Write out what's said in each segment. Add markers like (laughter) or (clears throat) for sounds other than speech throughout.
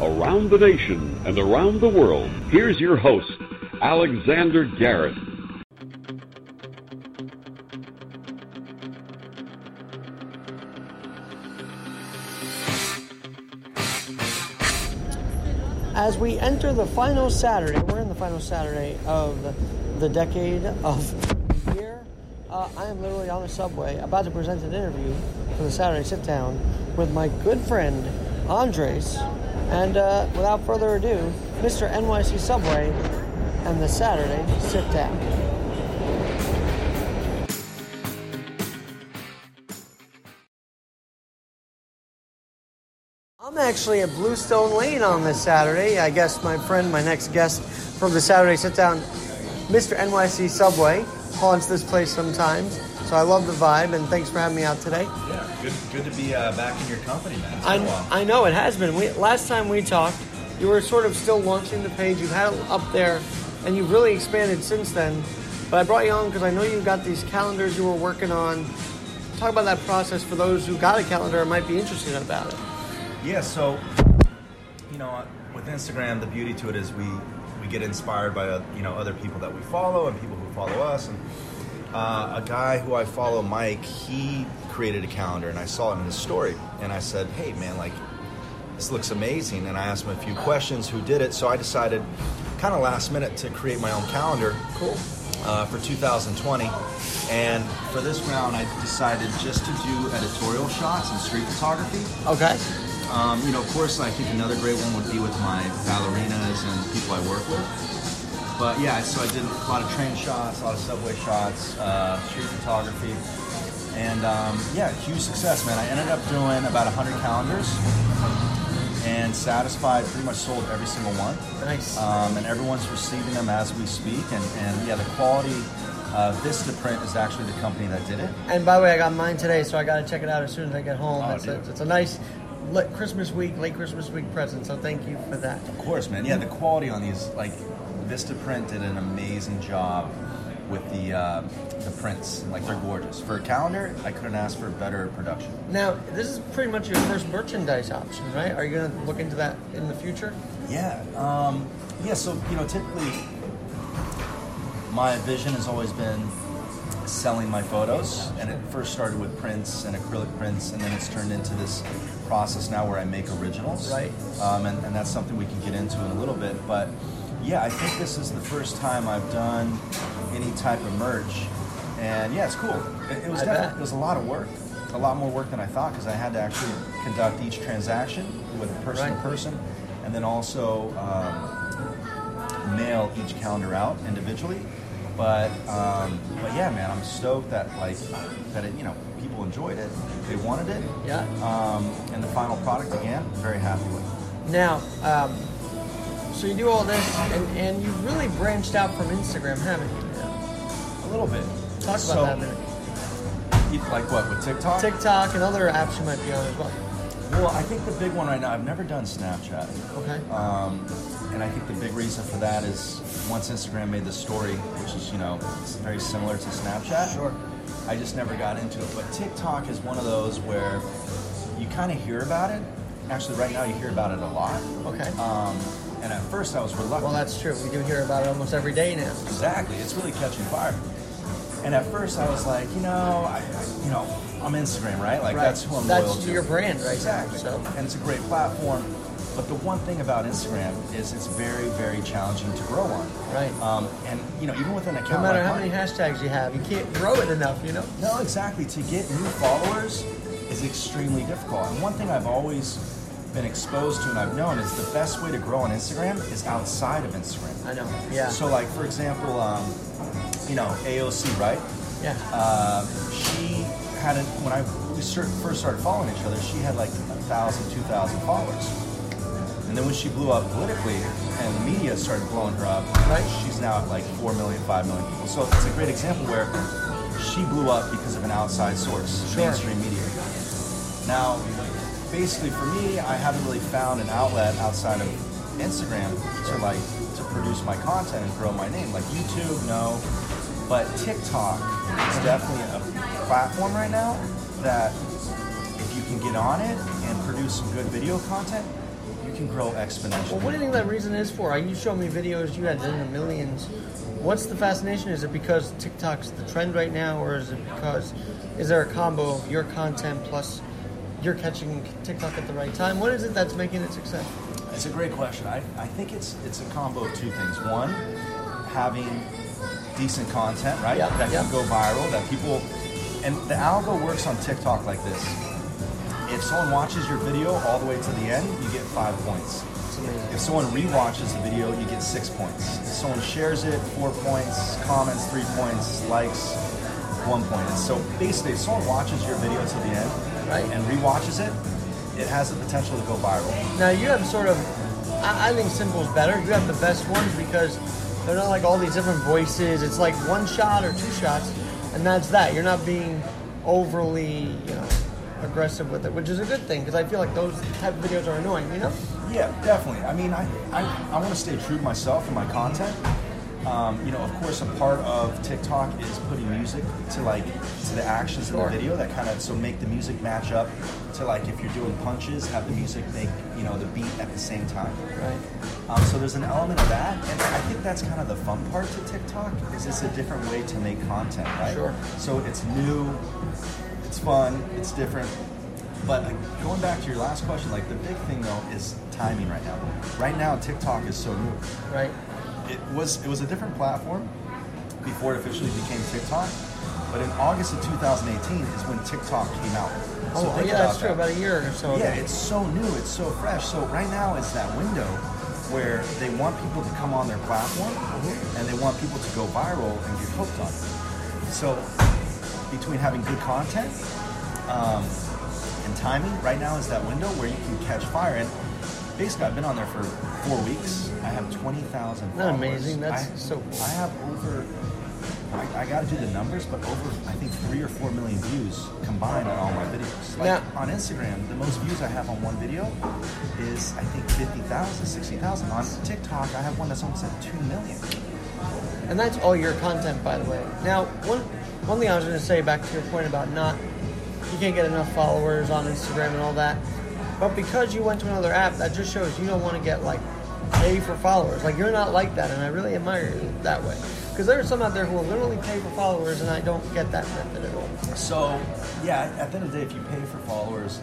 around the nation and around the world. Here's your host, Alexander Garrett. As we enter the final Saturday, we're in the final Saturday of the decade of the year. Uh, I am literally on the subway about to present an interview for the Saturday Sit Down with my good friend Andres. And uh, without further ado, Mr. NYC Subway and the Saturday Sit Down. I'm actually at Bluestone Lane on this Saturday. I guess my friend, my next guest from the Saturday Sit Down, Mr. NYC Subway, haunts this place sometimes. So I love the vibe, and thanks for having me out today. Yeah, good, good to be uh, back in your company, man. It's been a while. I, I know it has been. We, last time we talked, you were sort of still launching the page. You've had it up there, and you've really expanded since then. But I brought you on because I know you've got these calendars you were working on. Talk about that process for those who got a calendar and might be interested about it. Yeah, so you know, with Instagram, the beauty to it is we we get inspired by uh, you know other people that we follow and people follow us. And uh, a guy who I follow, Mike, he created a calendar, and I saw it in his story, and I said, "Hey, man, like." This looks amazing, and I asked him a few questions. Who did it? So I decided, kind of last minute, to create my own calendar. Cool. uh, for 2020. And for this round, I decided just to do editorial shots and street photography. Okay. Um, you know, of course, I think another great one would be with my ballerinas and people I work with. But yeah, so I did a lot of train shots, a lot of subway shots, uh, street photography. And um, yeah, huge success, man. I ended up doing about 100 calendars and satisfied, pretty much sold every single one Nice. um, and everyone's receiving them as we speak. And, and yeah, the quality of Vistaprint is actually the company that did it. And by the way, I got mine today, so I got to check it out as soon as I get home. Oh, it's, a, it's a nice Christmas week, late Christmas week present. So thank you for that. Of course, man. Yeah, the quality on these, like Vistaprint did an amazing job with the uh, the prints. Like they're gorgeous. For a calendar, I couldn't ask for better production. Now, this is pretty much your first merchandise option, right? Are you going to look into that in the future? Yeah. Um, yeah. So you know, typically, my vision has always been selling my photos, and it first started with prints and acrylic prints, and then it's turned into this process now where I make originals. Right. Um, and, and that's something we can get into in a little bit, but. Yeah, I think this is the first time I've done any type of merch, and yeah, it's cool. It, it was I definitely bet. it was a lot of work, a lot more work than I thought because I had to actually conduct each transaction with a person-to-person and then also um, mail each calendar out individually. But um, but yeah, man, I'm stoked that like that it, you know people enjoyed it, they wanted it, Yeah. um, and the final product again, very happy with. Now, um, so you do all this, and, and you've really branched out from Instagram, haven't you? A little bit. Talk about So, that a minute. Like what with TikTok? TikTok and other apps you might be on as well. Well, I think the big one right now. I've never done Snapchat. Okay. Um, and I think the big reason for that is once Instagram made the story, which is, you know, it's very similar to Snapchat. Sure. I just never got into it. But TikTok is one of those where you kind of hear about it. Actually, right now you hear about it a lot. Okay. Um, and at first I was reluctant. Well, that's true. We do hear about it almost every day now. Exactly. It's really catching fire. And at first I was like, you know, I, I you know, I'm Instagram, right? Like Right. that's who I'm That's loyal to. That's your brand, right? Exactly. So, And it's a great platform. But the one thing about Instagram is it's very, very challenging to grow on. right. Um, and you know, even with an account no matter like how mine- many hashtags you have, you can't grow it enough, you know? no, exactly. To get new followers is extremely difficult. And one thing I've always been exposed to and I've known is the best way to grow on Instagram is outside of Instagram. I know. Yeah. So, like for example, um, you know, AOC, right? yeah. Uh, she had it when I we first started following each other. She had like a thousand, two thousand followers, and then when she blew up politically and the media started blowing her up, Right. she's now at like four million, five million people. So it's a great example where she blew up because of an outside source, Sure. mainstream media. Now, basically for me, I haven't really found an outlet outside of Instagram to like to produce my content and grow my name. Like YouTube, no, but TikTok is definitely a platform right now that if you can get on it and produce some good video content, you can grow exponentially. Well, what do you think that reason is for? You show me videos you had in the millions. What's the fascination? Is it because TikTok's the trend right now, or is it because is there a combo of your content plus you're catching TikTok at the right time? What is it that's making it successful? It's a great question. I, I think it's it's a combo of two things. One, having decent content, right? Yeah, that yeah. can go viral, that people and the algo works on TikTok like this. If someone watches your video all the way to the end, you get five points. If someone rewatches the video, you get six points. If someone shares it, four points, comments, three points, likes, one point. And so basically, if someone watches your video to the end Right. and rewatches it, it has the potential to go viral. Now you have sort of, I, I think simple's better. You have the best ones because they're not like all these different voices. It's like one shot or two shots, and that's that. You're not being overly, you know, aggressive with it, which is a good thing because I feel like those type of videos are annoying. You know? Yeah, definitely. I mean, I, I, I want to stay true to myself and my content. Um, you know, of course, a part of TikTok is putting music to like to the actions Sure. in the video that kind of so make the music match up to like if you're doing punches, have the music make you know the beat at the same time. Right. Um, so there's an element of that, and I think that's kind of the fun part to TikTok is it's a different way to make content, right? Sure. So it's new, it's fun, it's different. But going back to your last question, like the big thing though is timing right now. Right now, TikTok is so new. Right. It was it was a different platform before it officially became TikTok. But in August of 2018 is when TikTok came out. So Oh, yeah, that's true. that. About a year or so. Yeah, ago. it's so new, it's so fresh. So right now is that window where they want people to come on their platform and they want people to go viral and get hooked on it. So between having good content um, and timing, right now is that window where you can catch fire. And basically, I've been on there for four weeks. I have 20,000 followers. Isn't that amazing? That's I, so cool. I have over, I, I got to do the numbers, but over, I think, three or four million views combined on all my videos. Like Now- on Instagram, the most views I have on one video is, I think, 50,000, 60,000. On TikTok, I have one that's almost at 2 million. And that's all your content, by the way. Now, one one thing I was going to say back to your point about not you can't get enough followers on Instagram and all that, but because you went to another app, that just shows you don't want to get like pay for followers. Like you're not like that, and I really admire you that way. Because there are some out there who will literally pay for followers, and I don't get that method at all. So, yeah, at the end of the day, if you pay for followers,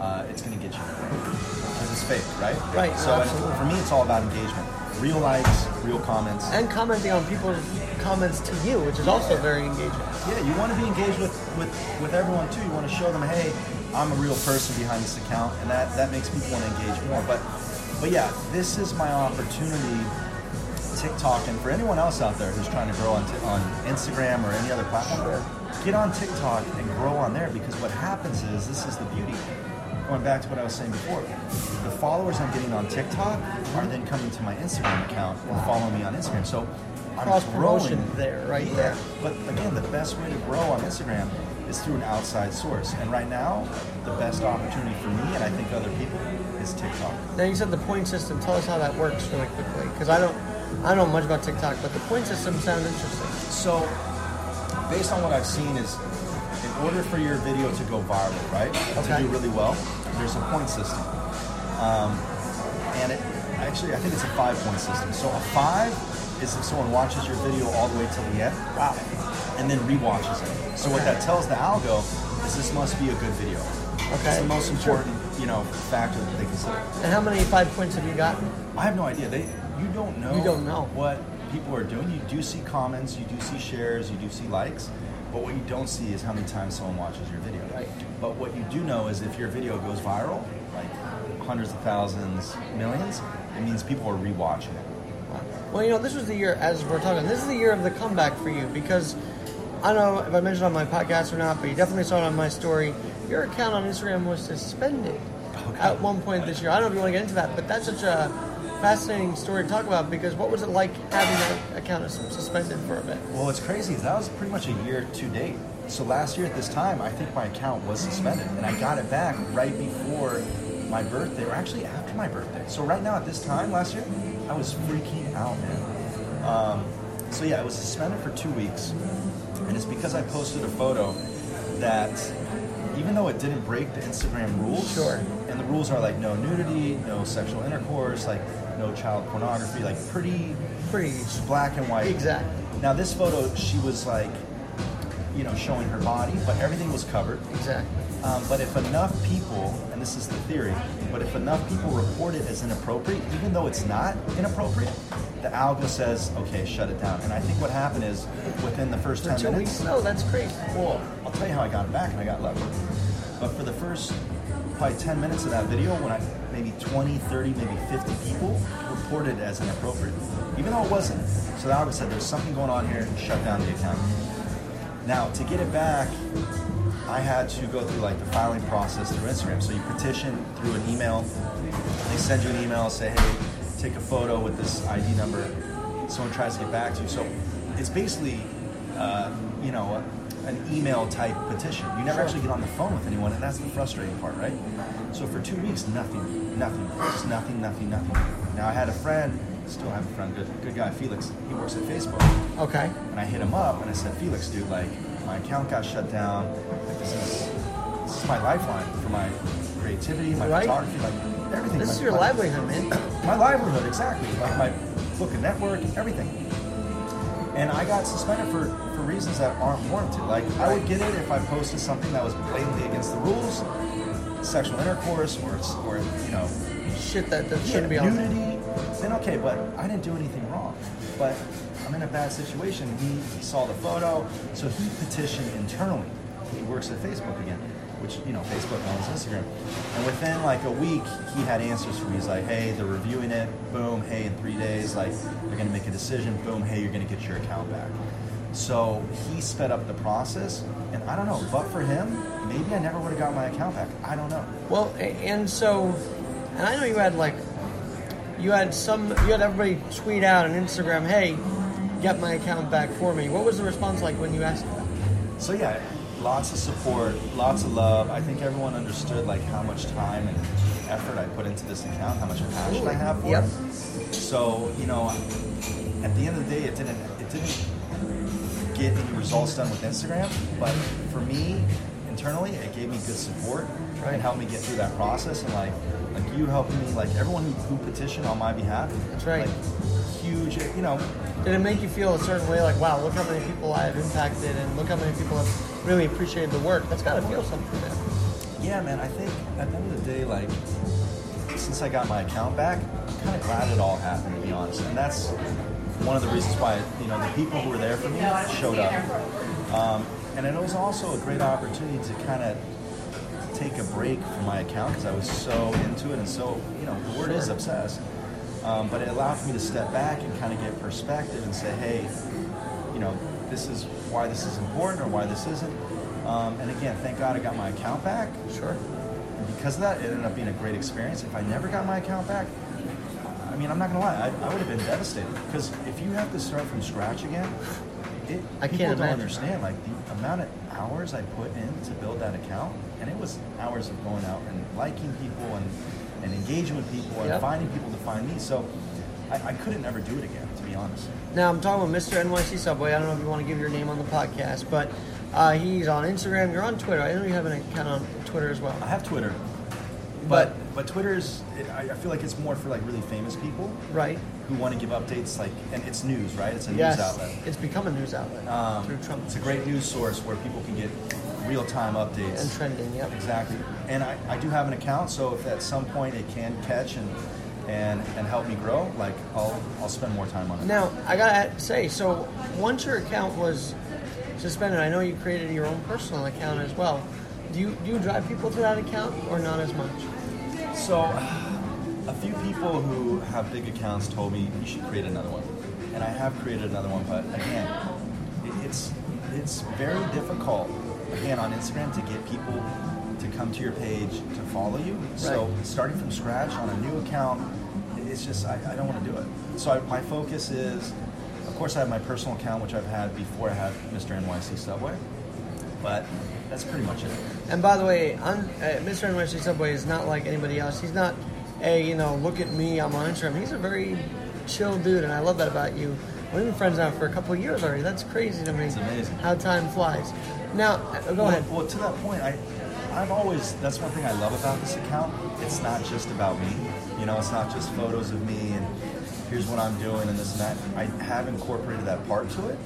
uh, it's going to get you because it's fake, right? Right, So, for me, it's all about engagement. Real likes, real comments. And commenting on people's comments to you, which is also very engaging. Yeah, you want to be engaged with, with, with everyone too. You want to show them, hey, I'm a real person behind this account, and that, that makes people want to engage more. But but yeah, this is my opportunity, TikTok, and for anyone else out there who's trying to grow on, t- on Instagram or any other platform, get on TikTok and grow on there because what happens is this is the beauty. Going back to what I was saying before, the followers I'm getting on TikTok are then coming to my Instagram account and following me on Instagram. So I'm Cross promotion growing there, right yeah. there. But again, the best way to grow on Instagram is through an outside source. And right now, the best opportunity for me and I think other people is TikTok. Now you said the point system. Tell us how that works really quickly, because I don't, I don't know much about TikTok, but the point system sounds interesting. So, based on what I've seen, is in order for your video to go viral, right, Okay. to do really well, there's a point system. Um, and it actually, I think it's a five point system. So a five is if someone watches your video all the way till the end, Wow. and then rewatches it. So what that tells the algo is this must be a good video. It's Okay. the most important, you know, factor that they consider. And how many five points have you gotten? I have no idea. They, you don't know. You don't know. what people are doing. You do see comments, you do see shares, you do see likes, but what you don't see is how many times someone watches your video. Right. But what you do know is if your video goes viral, like hundreds of thousands, millions, it means people are rewatching it. Well, you know, this was the year, as we're talking, this is the year of the comeback for you because I don't know if I mentioned it on my podcast or not, but you definitely saw it on my story. Your account on Instagram was suspended Okay. at one point this year. I don't know if you want to get into that, but that's such a fascinating story to talk about because what was it like having that account suspended for a bit? Well, what's crazy is that was pretty much a year to date. So last year at this time, I think my account was suspended, and I got it back right before my birthday, or actually after my birthday. So right now at this time last year, I was freaking out, man. Um, so yeah, it was suspended for two weeks, and it's because I posted a photo that even though it didn't break the Instagram rules, Sure. and the rules are like no nudity, no sexual intercourse, like no child pornography, like pretty Pretty black and white. exactly. Now this photo, she was like, you know, showing her body, but everything was covered. Exactly. Um, but if enough people, and this is the theory, but if enough people report it as inappropriate, even though it's not inappropriate, the algo says, okay, shut it down. And I think what happened is within the first For 10 two minutes, weeks? No, that's crazy. well, I'll tell you how I got it back, and I got lucky. But for the first probably 10 minutes of that video, when I maybe 20, 30, maybe 50 people reported as inappropriate, even though it wasn't. So the algorithm said there's something going on here, shut down the account. Now to get it back, I had to go through like the filing process through Instagram. So you petition through an email. They send you an email, say, hey, take a photo with this ID number. Someone tries to get back to you. So it's basically, uh, you know, an email type petition. You never Sure. actually get on the phone with anyone, and that's the frustrating part, right? So for two weeks, nothing, nothing, just nothing, nothing, nothing. Now I had a friend, still have a friend, good, good guy, Felix. He works at Facebook. Okay. And I hit him up and I said, Felix, dude, like my account got shut down. Like, this is this is my lifeline for my creativity, my Right. photography, like everything. This is your livelihood, man. (clears throat) My livelihood, exactly. Like my book and network, everything. And I got suspended for, for reasons that aren't warranted. Like I would get it if I posted something that was blatantly against the rules, sexual intercourse, or or you know Shit that, that shouldn't be on. nudity, then okay, but I didn't do anything wrong. But I'm in a bad situation. He, he saw the photo, so he petitioned internally. He works at Facebook again, which, you know, Facebook owns Instagram. And within like a week, he had answers for me. He's like, hey, they're reviewing it. Boom, hey, in three days, like, they're going to make a decision. Boom, hey, you're going to get your account back. So he sped up the process, and I don't know, but for him, maybe I never would have got my account back. I don't know. Well, and so, and I know you had like, you had some, you had everybody tweet out on Instagram, "Hey, get my account back for me." What was the response like when you asked that? So yeah, lots of support, lots of love. I think everyone understood like how much time and effort I put into this account, how much passion I have for Yep. it. So you know, at the end of the day, it didn't it didn't get any results done with Instagram, but for me internally, it gave me good support Right. and helped me get through that process. And like like you helping me, like everyone who, who petitioned on my behalf. That's right. Like, huge, you know, Did it make you feel a certain way, like, wow, look how many people I've impacted, and look how many people have really appreciated the work? That's got to feel something, man. Yeah, man. I think at the end of the day, like since I got my account back, I'm kind of glad it all happened. To be honest, and that's one of the reasons why you know the people who were there for me showed up. Um, and it was also a great opportunity to kind of take a break from my account because I was so into it and so you know the word is obsessed. Um, but it allowed me to step back and kind of get perspective and say, hey, you know, this is why this is important or why this isn't. Um, and again, thank God I got my account back. Sure. And because of that, it ended up being a great experience. If I never got my account back, I mean, I'm not gonna lie, I, I would have been devastated. Because if you have to start from scratch again, it, I people can't don't imagine. understand like the amount of hours I put in to build that account, and it was hours of going out and liking people and, and engaging with people and Yep. finding people to find me. So I, I couldn't ever do it again, to be honest. Now I'm talking with Mr. NYC Subway. I don't know if you want to give your name on the podcast, but uh, he's on Instagram. You're on Twitter. I know you have an account on Twitter as well. I have Twitter, but but Twitter's it, I, I feel like it's more for like really famous people Right. who want to give updates. Like, and it's news, right? It's a Yes. news outlet. It's become a news outlet Um, through Trump it's a great news source where people can get real time updates. and trending. Yep. Exactly. And I, I do have an account, so if at some point it can catch and and and help me grow, like I'll I'll spend more time on it. Now I gotta say, so once your account was suspended, I know you created your own personal account as well. Do you do you drive people to that account or not as much? So a few people who have big accounts told me you should create another one, and I have created another one. But again, it, it's it's very difficult again on Instagram to get people to come to your page to follow you. So Right. starting from scratch on a new account, it's just I, I don't want to do it. So I, my focus is, of course, I have my personal account which I've had before I had Mr. NYC Subway, but that's pretty much it. And by the way, I'm, uh, Mr. NYC Subway is not like anybody else. He's not a you know look at me, I'm on Instagram. He's a very chill dude, and I love that about you. We've been friends now for a couple of years already. That's crazy to me. It's amazing. how time flies. Now, uh, go well, ahead. Well, to that point, I I've always that's one thing I love about this account. It's not just about me. You know, it's not just photos of me and here's what I'm doing and this and that. I have incorporated that part to it.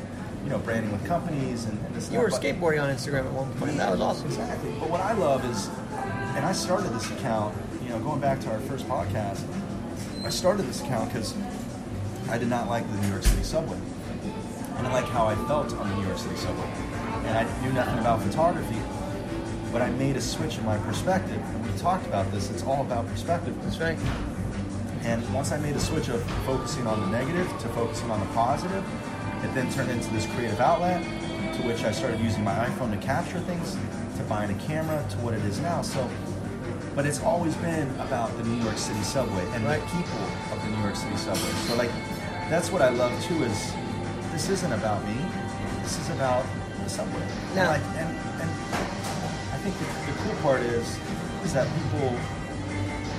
You know, branding with companies and, and this. You were skateboarding on Instagram at one point. That was awesome. Exactly. But what I love is, and I started this account, you know, going back to our first podcast, I started this account because I did not like the New York City subway. And I didn't like how I felt on the New York City subway. And I knew nothing about photography, but I made a switch in my perspective. And we talked about this, it's all about perspective. That's right. And once I made a switch of focusing on the negative to focusing on the positive, it then turned into this creative outlet to which I started using my iPhone to capture things, to buying a camera, to what it is now. So, but it's always been about the New York City subway and Right. the people of the New York City subway. So, like, that's what I love too. Is this isn't about me. This is about the subway. And, Now- like, and and I think the, the cool part is is that people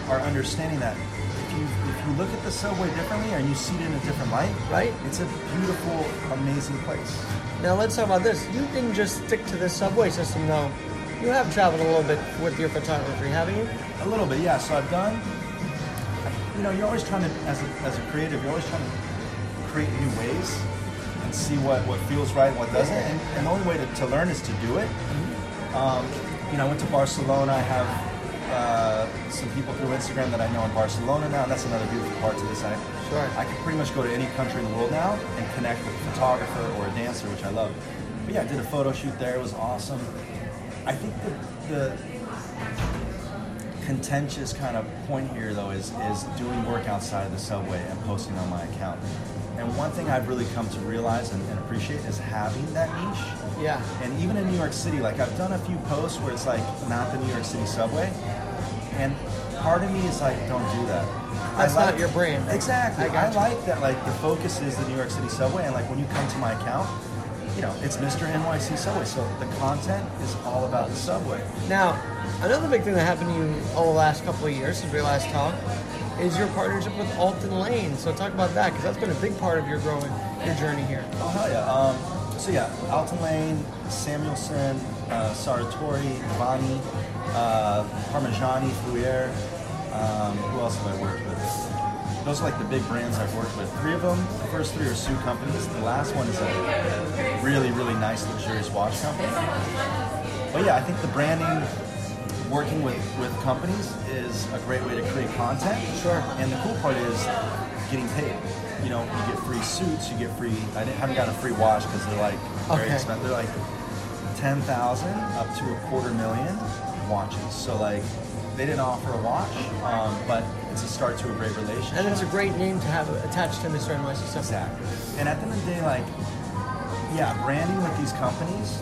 are understanding that if you if you look at the subway differently and you see it in a different light, Right. It's a beautiful, amazing place. Now let's talk about this. You didn't just stick to this subway system, though. You have traveled a little bit with your photography, haven't you? A little bit, yeah. So I've done. You know, you're always trying to, as a, as a creative, you're always trying to create new ways and see what, what feels right and what doesn't. And, and the only way to, to learn is to do it. Um, you know, I went to Barcelona. I have uh, some people through Instagram that I know in Barcelona now, and that's another beautiful part to this. I, Sure. I can pretty much go to any country in the world now and connect with a photographer or a dancer, which I love. But yeah, I did a photo shoot there. It was awesome. I think the, the contentious kind of point here though is is doing work outside of the subway and posting on my account. And one thing I've really come to realize and, and appreciate is having that niche. Yeah. And even in New York City, like I've done a few posts where it's like not the New York City subway, and part of me is like, don't do that. That's I like- not your brand. Exactly. I I, like that. Like the focus is the New York City subway, and like when you come to my account, you know it's Mr. NYC subway. So the content is all about the subway. Now, another big thing that happened to you over the last couple of years since we last talked is your partnership with Alton Lane. So talk about that because that's been a big part of your growing your journey here. Oh hell yeah! Um, so yeah, Alton Lane, Samuelsohn, uh, Sartori, Vani, uh, Parmigiani, Fleurier. Um, who else have I worked with? Those are like the big brands I've worked with. Three of them, the first three are Sue companies. The last one is a really, really nice, luxurious watch company. But yeah, I think the branding, working with, with companies is a great way to create content. Sure. And the cool part is getting paid. You know, you get free suits, you get free. I didn't- haven't got a free watch because they're like very Okay. expensive. They're like ten thousand up to a quarter million watches. So like, they didn't offer a watch, um, but it's a start to a great relationship. And it's a great name to have attached to Mr. NYC. Exactly. And at the end of the day, like, yeah, branding with these companies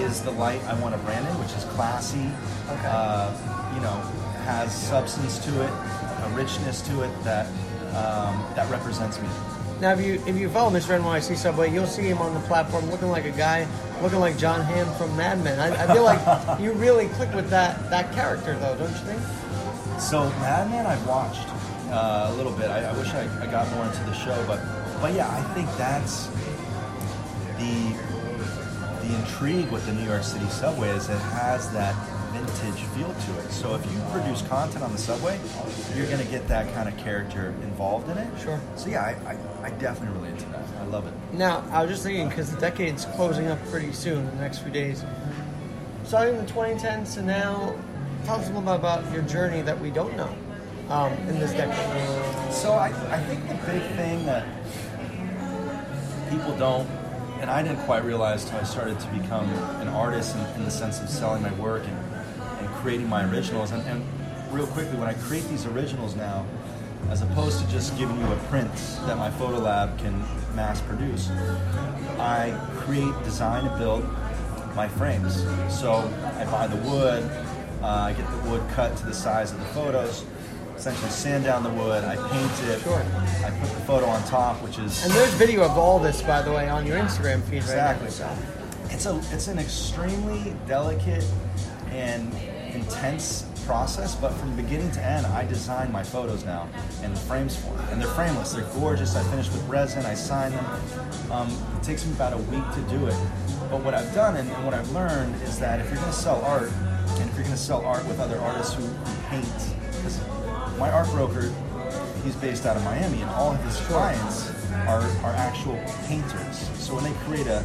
is the light I want to brand in, which is classy. Okay. Uh, you know, has substance to it, a richness to it that um, that represents me. Now, if you if you follow Mr. NYC Subway, you'll see him on the platform looking like a guy, looking like Jon Hamm from Mad Men. I, I feel like (laughs) you really click with that that character, though, don't you think? So Mad Men, I've watched uh, a little bit. I, I wish I, I got more into the show, but but yeah, I think that's the intrigue with the New York City subway is it has that vintage feel to it. So if you produce content on the subway, you're gonna get that kind of character involved in it. Sure. So yeah, I, I, I definitely relate to that. I love it. Now, I was just thinking because the decade's closing up pretty soon, in the next few days. Starting in the 2010s to now, tell us a little bit about your journey that we don't know um, in this decade. So I, I think the big thing that people don't, and I didn't quite realize until I started to become an artist in, in the sense of selling my work and, and creating my originals. And, and real quickly, when I create these originals now, as opposed to just giving you a print that my photo lab can mass produce, I create, design, and build my frames. So I buy the wood, uh, I get the wood cut to the size of the photos, essentially sand down the wood, I paint it, Sure. I put the photo on top, which is And there's video of all this, by the way, on your Instagram feed exactly. right now. It's a it's an extremely delicate and intense process, but from beginning to end, I design my photos now in frames for form, and they're frameless. They're gorgeous. I finish with resin. I sign them. Um, it takes me about a week to do it. But what I've done and, and what I've learned is that if you're going to sell art, and if you're going to sell art with other artists who paint, because my art broker, he's based out of Miami, and all of his clients are, are actual painters. So when they create a,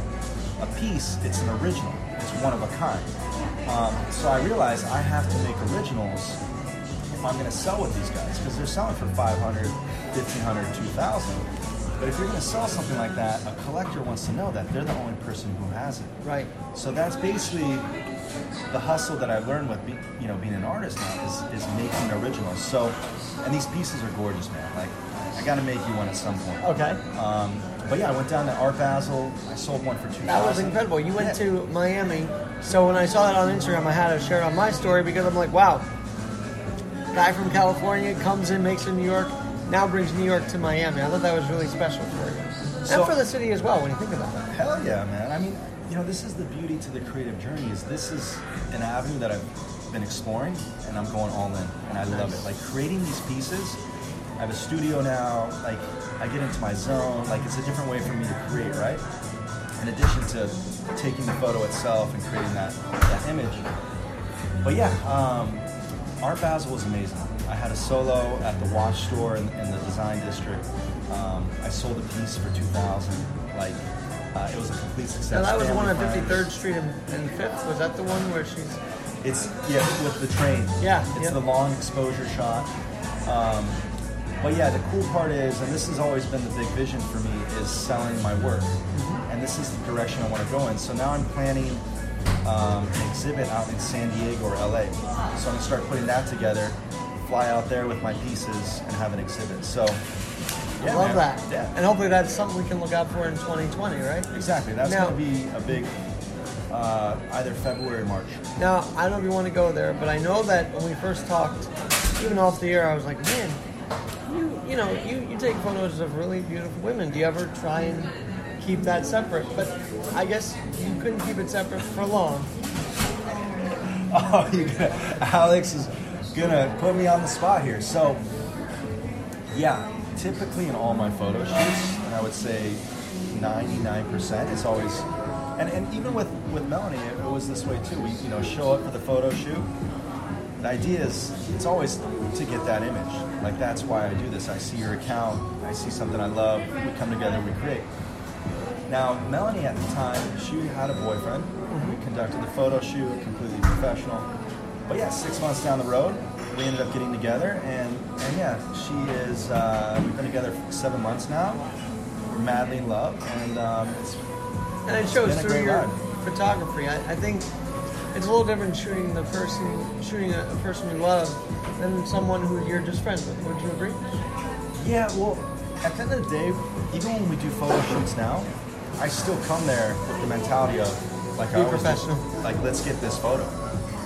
a piece, it's an original. It's one of a kind. Um, so I realized I have to make originals if I'm going to sell with these guys because they're selling for 500, 1500, 2000. But if you're going to sell something like that, a collector wants to know that they're the only person who has it. Right. So that's basically the hustle that I've learned with, be, you know, being an artist now is, is making originals. So, and these pieces are gorgeous, man. Like, I got to make you one at some point. Okay. Um, but yeah, I went down to Art Basel. I sold one for two. That was incredible. You went Yeah. to Miami. So when I saw that on Instagram, I had to share it on my story because I'm like, wow, guy from California comes in, makes in New York, now brings New York to Miami. I thought that was really special for you. So- and for the city as well, when you think about it. Hell yeah, man. I mean, you know, this is the beauty to the creative journey is this is an avenue that I've been exploring and I'm going all in and I love it. Like creating these pieces, I have a studio now, like I get into my zone, like it's a different way for me to create, right? In addition to taking the photo itself and creating that, that image. But yeah, um, Art Basel was amazing. I had a solo at the watch store in, in the design district. Um, I sold a piece for 2000 Like, uh, it was a complete success. Now that was the one on 53rd. Street and, 5th. Was that the one where she's? It's yeah, with the train. Yeah, it's yeah. the long exposure shot. Um, but yeah, the cool part is, and this has always been the big vision for me, is selling my work, Mm-hmm. and this is the direction I want to go in. So now I'm planning um, an exhibit out in San Diego or LA. So I'm gonna start putting that together, fly out there with my pieces, and have an exhibit. So yeah, Love man. that. Yeah, And hopefully that's something we can look out for in 2020, right? exactly. That's Now- gonna be a big uh, either February or March. Now, I don't know if you want to go there, but I know that when we first talked, even off the air, I was like, man, you, you know, you, you take photos of really beautiful women. Do you ever try and keep that separate? But I guess you couldn't keep it separate for long. (laughs) Oh, you gonna, Alex is gonna put me on the spot here. So, yeah, typically in all my photo shoots, and I would say 99%, it's always, and, and even with, with Melanie, it, it was this way too. We, you know, show up for the photo shoot. The idea is, it's always to get that image. Like, that's why I do this. I see your account, I see something I love, we come together, we create. Now, Melanie at the time, she had a boyfriend. Mm-hmm. We conducted the photo shoot, completely professional. But yeah, six months down the road, we ended up getting together, and, and yeah, she is. Uh, we've been together for seven months now. We're madly in love, and um, it's And it shows been a through great your ride. photography. I, I think it's a little different shooting the person, shooting a, a person you love, than someone who you're just friends with. Would you agree? Yeah, well, at the end of the day, even when we do photo shoots now, I still come there with the mentality of like Be I always do, professional. like let's get this photo.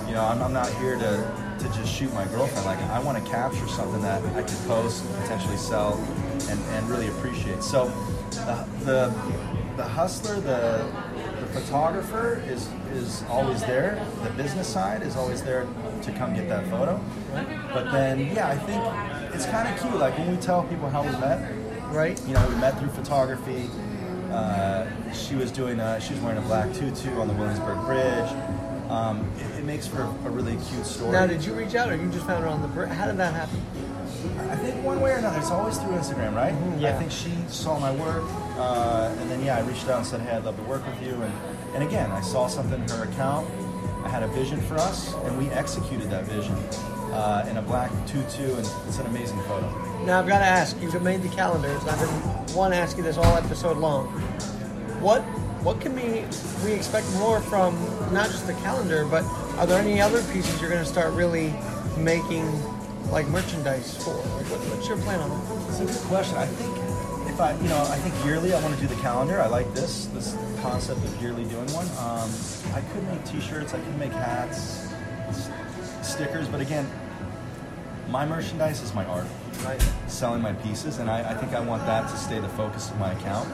You know, I'm, I'm not here to to just shoot my girlfriend. Like I want to capture something that I could post, potentially sell, and, and really appreciate. So the the, the hustler, the the photographer is is always there. The business side is always there to come get that photo. But then, yeah, I think it's kind of cute. Like when we tell people how we met, Right? you know, we met through photography. Uh, she was doing, a, she was wearing a black tutu on the Williamsburg Bridge. Um, it, it makes for a really cute story. Now, did you reach out, or you just found her on the? How did that happen? I think one way or another, it's always through Instagram, right? yeah. I think she saw my work, uh, and then yeah, I reached out and said, "Hey, I'd love to work with you." And and again, I saw something in her account. I had a vision for us, and we executed that vision uh, in a black tutu, and it's an amazing photo. Now I've got to ask. You've made the calendars. I've been one ask you this all episode long. What what can we we expect more from not just the calendar, but are there any other pieces you're going to start really making like merchandise for? Like, what, what's your plan on that? It's a good question. I think if I, you know, I think yearly I want to do the calendar. I like this this concept of yearly doing one. Um, I could make T-shirts. I could make hats, stickers. But again, my merchandise is my art. Right. Selling my pieces, and I, I think I want that to stay the focus of my account.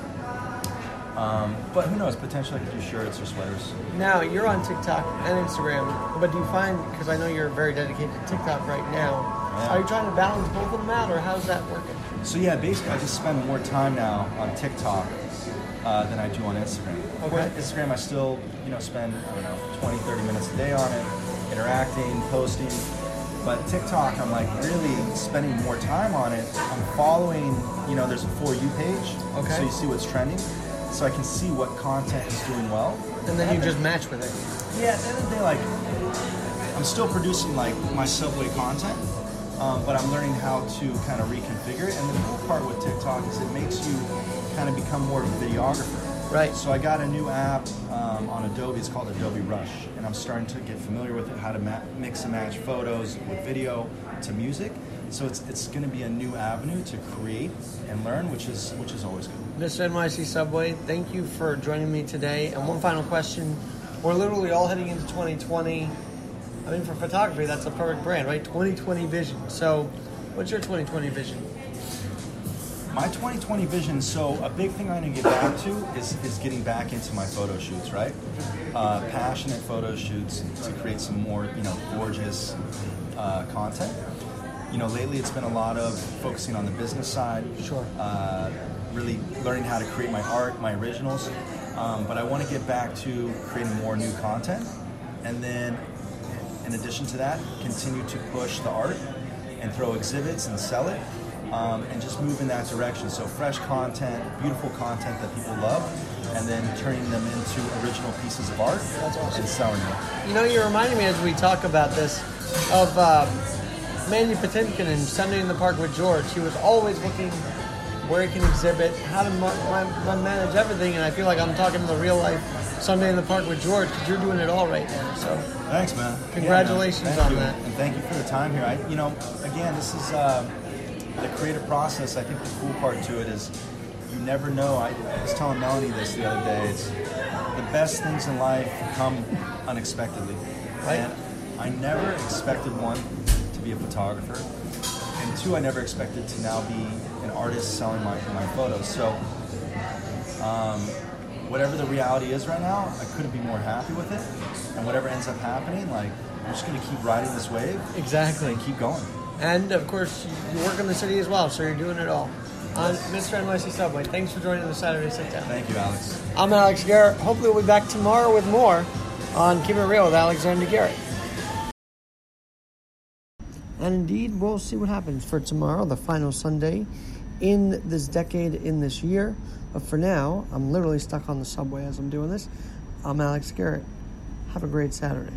Um, but who knows? Potentially, I could do shirts or sweaters. Now you're on TikTok and Instagram, but do you find because I know you're very dedicated to TikTok right now? Yeah. Are you trying to balance both of them out, or how's that working? So yeah, basically, I just spend more time now on TikTok uh, than I do on Instagram. Okay. Where Instagram, I still, you know, spend I don't know 20, 30 minutes a day on it. interacting, posting. But TikTok, I'm like really spending more time on it. I'm following, you know, there's a for you page, Okay. so you see what's trending, so I can see what content is doing well. And then you just match with it. Yeah, at the end of the day, like I'm still producing like my subway content, um, but I'm learning how to kind of reconfigure it. And the cool part with TikTok is it makes you kind of become more of a videographer. Right. So I got a new app um, on Adobe. It's called Adobe Rush, and I'm starting to get familiar with it, how to ma- mix and match photos with video to music. So it's it's going to be a new avenue to create and learn, which is which is always good. Mr. NYC Subway, thank you for joining me today. And one final question. We're literally all heading into 2020. I mean, for photography, that's a perfect brand, right? 2020 vision. So, what's your 2020 vision? My 2020 vision. So a big thing I'm going to get back to is, is getting back into my photo shoots, right? Uh, passionate photo shoots to create some more, you know, gorgeous uh, content. You know, lately it's been a lot of focusing on the business side. Sure. Uh, really learning how to create my art, my originals. Um, but I want to get back to creating more new content, and then in addition to that, continue to push the art and throw exhibits and sell it, um, and just move in that direction. So fresh content, beautiful content that people love, and then turning them into original pieces of art That's awesome. and selling them. You know, you're reminding me as we talk about this of um, Mandy Patinkin in Sunday in the Park with George. He was always looking where he can exhibit, how to ma- ma- ma- manage everything, and I feel like I'm talking to the real life Sunday in the Park with George because you're doing it all right now. So, Thanks, man. Congratulations Yeah, man. On you. that. and thank you for the time here. I, you know, again, this is uh, the creative process. I think the cool part to it is you never know. I, I was telling Melanie this the other day. It's the best things in life come unexpectedly, Right. and I never expected one be a photographer, and two, I never expected to now be an artist selling my my photos. So. Um, whatever the reality is right now, I couldn't be more happy with it. And whatever ends up happening, like I'm just gonna keep riding this wave exactly. and keep going. And of course, you work in the city as well, so you're doing it all. On Mr. NYC Subway, thanks for joining the Saturday Sit Down. Thank you, Alex. I'm Alex Garrett. Hopefully, we'll be back tomorrow with more on Keep It Real with Alexander Garrett. And indeed, we'll see what happens for tomorrow, the final Sunday in this decade, in this year. But for now, I'm literally stuck on the subway as I'm doing this. I'm Alex Garrett. Have a great Saturday.